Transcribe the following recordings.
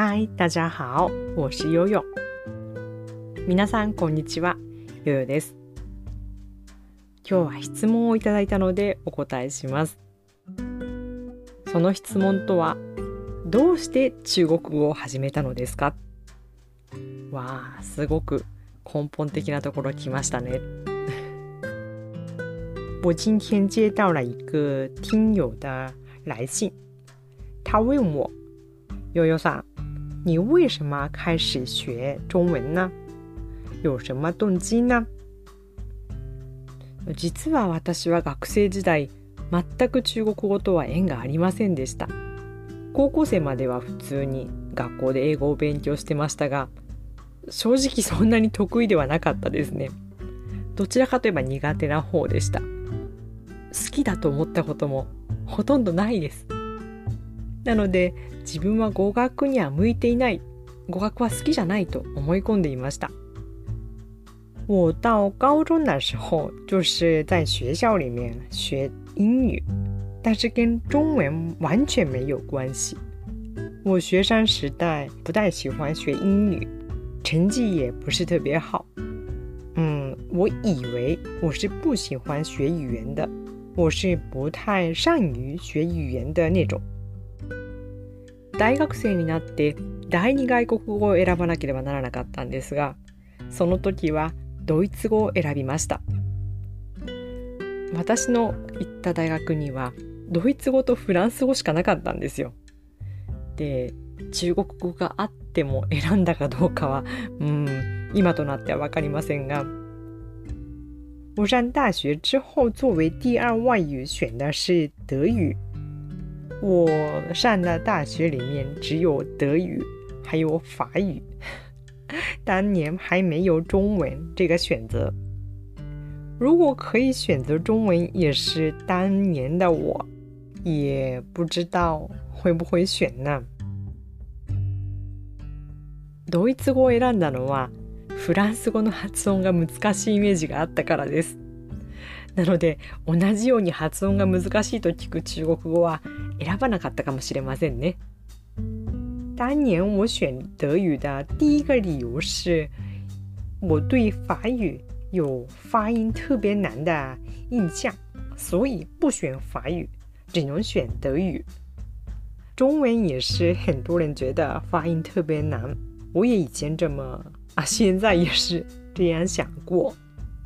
嗨，大家好，我是悠悠。皆さんこんにちは、ヨヨです。今日は質問をいただいたのでお答えします。その質問とは、どうして中国語を始めたのですか？わあ、すごく根本的なところ来ましたね。我今天接到了一个听友的来信，他问我：“悠悠さん，你为什么开始学中文呢？有什么动机呢？”実は私は学生時代全く中国語とは縁がありませんでした。高校生までは普通に学校で英語を勉強してましたが、正直そんなに得意ではなかったですね。どちらかといえば苦手な方でした。好きだと思ったこともほとんどないです。なので自分は語学には向いていない語学は好きじゃないと思い込んでいました。我到高中的时候就是在学校里面学英语，但是跟中文完全没有关系。我学生时代不太喜欢学英语，成绩也不是特别好。嗯，我以为我是不喜欢学语言的。我是不太善于学语言的那种。 大学生になって第二外国語を選ばなければならなかったんですが、その時はドイツ語を選びました。私の行った大学にはドイツ語とフランス語しかなかったんですよ。で、中国語があっても選んだかどうかは、うん、今となっては分かりませんが、我上大学之后，作为第二外语选的是德语。我上的大学里面只有德语，还有法语，当年还没有中文这个选择。如果可以选择中文，也是当年的我，也不知道会不会选呢。ドイツ語を選んだのは。フランス語の発音が難しいイメージがあったからです。 なので同じように発音が難しいと聞く中国語は選ばなかったかもしれませんね。当年我选德语的第一个理由是，我对法语有发音特别难的印象，所以不选法语，只能选德语。中文也是很多人觉得发音特别难，我也以前这么啊，现在也是这样想过，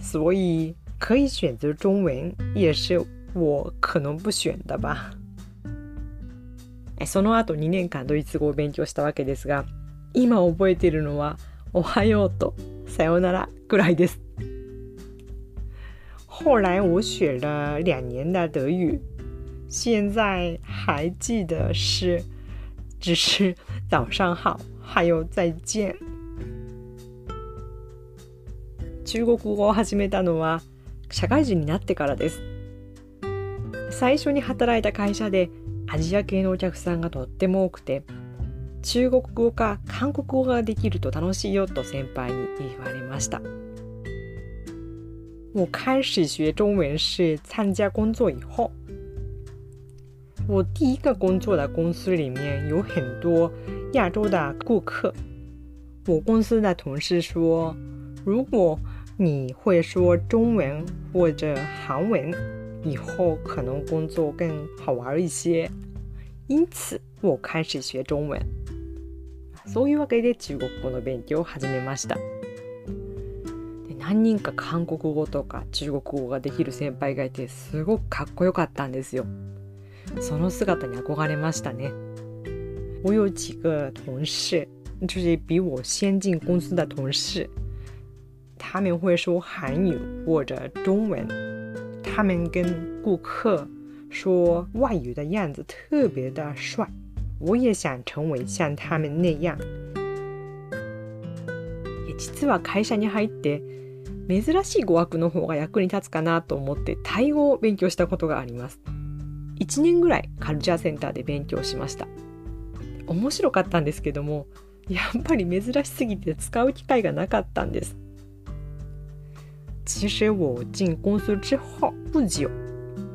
所以 可以选择中文，也是我可能不选的吧。その後2年間ドイツ語を勉強したわけですが、今覚えているのはおはようとさよならくらいです。后来我学了两年的德语，现在还记得是只是早上好，还有再见。中国語を始めたのは社会人になってからです。最初に働いた会社でアジア系のお客さんがとっても多くて中国語か韓国語ができると楽しいよと先輩に言われました。我开始学中文是参加工作以后。我第一个工作的公司里面有很多亚洲的顾客。我公司的同事说如果你会说中文或者韩文，以后可能工作更好玩一些。因此，我开始学中文。そういうわけで中国語の勉強を始めました。何人か韓国語とか中国語ができる先輩がいてすごくかっこよかったんですよ。その姿に憧れましたね。我有几个同事，就是比我先进公司的同事。他们会说韩语或者中文，他们跟顾客说外语的样子特别的帅。我也想成为像他们那样。実は会社に入って珍しい語学の方が役に立つかなと思ってタイ語を勉強したことがあります。1年ぐらいカルチャーセンターで勉強しました。面白かったんですけども、やっぱり珍しすぎて使う機会がなかったんです。其实我进公司之后不久，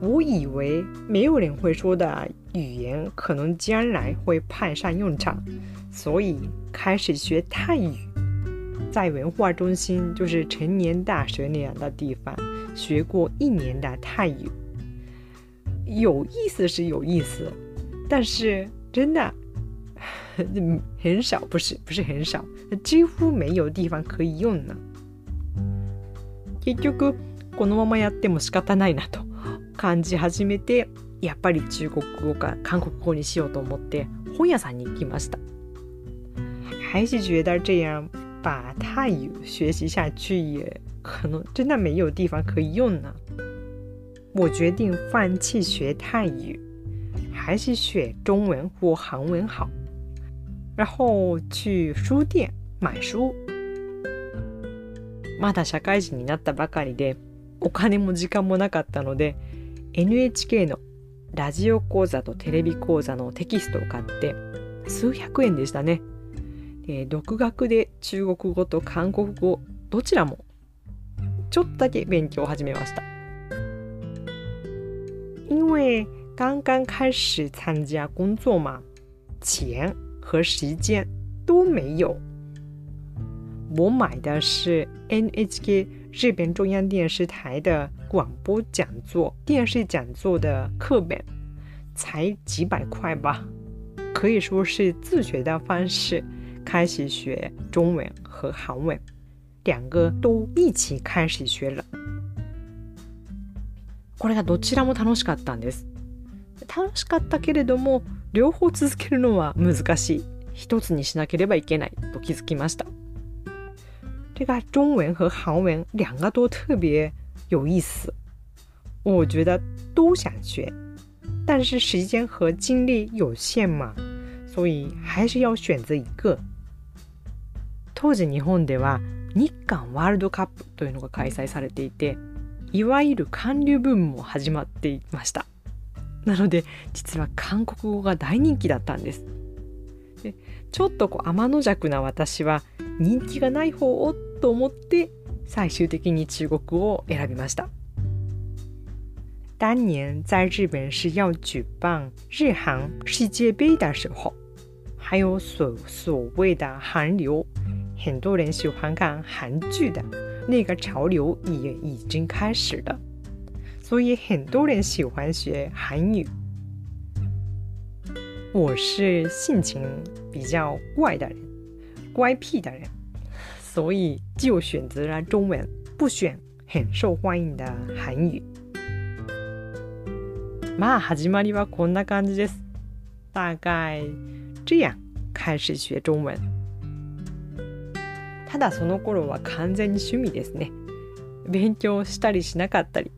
我以为没有人会说的语言可能将来会派上用场，所以开始学泰语。在文化中心，就是成年大学那样的地方，学过一年的泰语。有意思是有意思，但是真的 很少，不是不是很少，几乎没有地方可以用呢。結局このままやっても仕方ないなと感じ始めて、やっぱり中国語か韓国語にしようと思って本屋さんに行きました。还是觉得这样把泰语学习下去也可能真的没有地方可以用呢。我决定放弃学泰语，还是学中文或韩文好。然后去书店买书。まだ社会人になったばかりで、お金も時間もなかったので、NHK のラジオ講座とテレビ講座のテキストを買って数百円でしたね。独学で中国語と韓国語どちらもちょっとだけ勉強を始めました。因为刚刚开始参加工作嘛，钱和时间都没有。我买的是 NHK 日本中央电视台的广播讲座、电视讲座的课本，才几百块吧，可以说是自学的方式开始学中文和韩文，两个都一起开始学了。これがどちらも楽しかったんです。楽しかったけれども両方続けるのは難しい。一つにしなければいけないと気づきました。这个中文和韩文两个都特别有意思，我觉得都想学，但是时间和精力有限嘛，所以还是要选择一个。当時日本では日韓ワールドカップというのが開催されていていわゆる韓流ブームも始まっていました。なので実は韓国語が大人気だったんです。でちょっとこう天の弱な私は人気がない方をと思って最終的に中国語を選びました当年在日本是要举办日韩世界杯的时候，还有所所谓的韩流，很多人喜欢看韩剧的。那个潮流也已经开始了，所以很多人喜欢学韩语。我是性情比较怪的人，乖僻的人， 所以就选择了中文，不选很受欢迎的韩语。まあ始まりはこんな感じです。大概这样开始学中文。ただその頃は完全に趣味ですね勉強したりしなかったり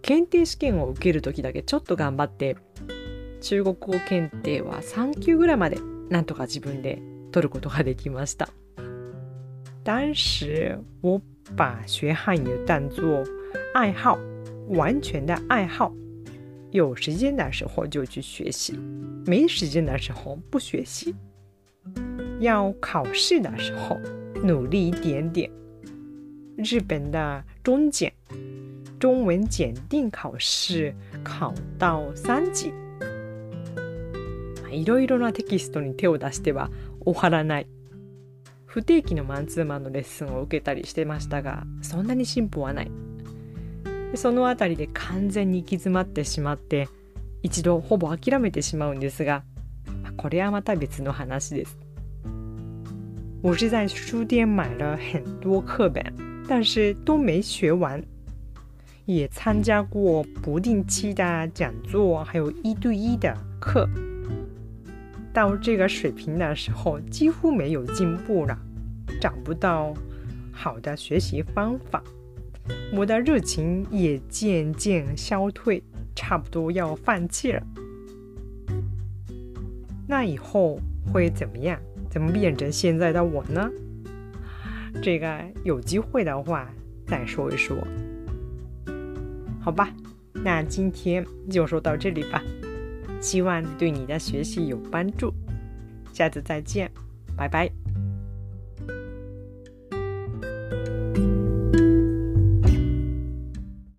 検定試験を受ける時だけちょっと頑張って中国語検定は3級ぐらいまでなんとか自分で取ることができました当时我把学汉语当作爱好完全的爱好有时间的时候就去学习没时间的时候不学习要考试的时候努力一点点。日本的中检中文检定考试考到三级。いろいろなテキストに手を出しては終わらない。 不定期のマンツーマンのレッスンを受けたりしてましたが、そんなに進歩はない。そのあたりで完全に行き詰まってしまって、一度ほぼ諦めてしまうんですが、これはまた別の話です。我是在书店买了很多课本，但是都没学完。也参加过不定期的讲座，还有一对一的课。到这个水平的时候，几乎没有进步了，找不到好的学习方法，我的热情也渐渐消退，差不多要放弃了。那以后会怎么样？怎么变成现在的我呢？这个有机会的话再说一说，好吧？那今天就说到这里吧，希望对你的学习有帮助。下次再见，拜拜。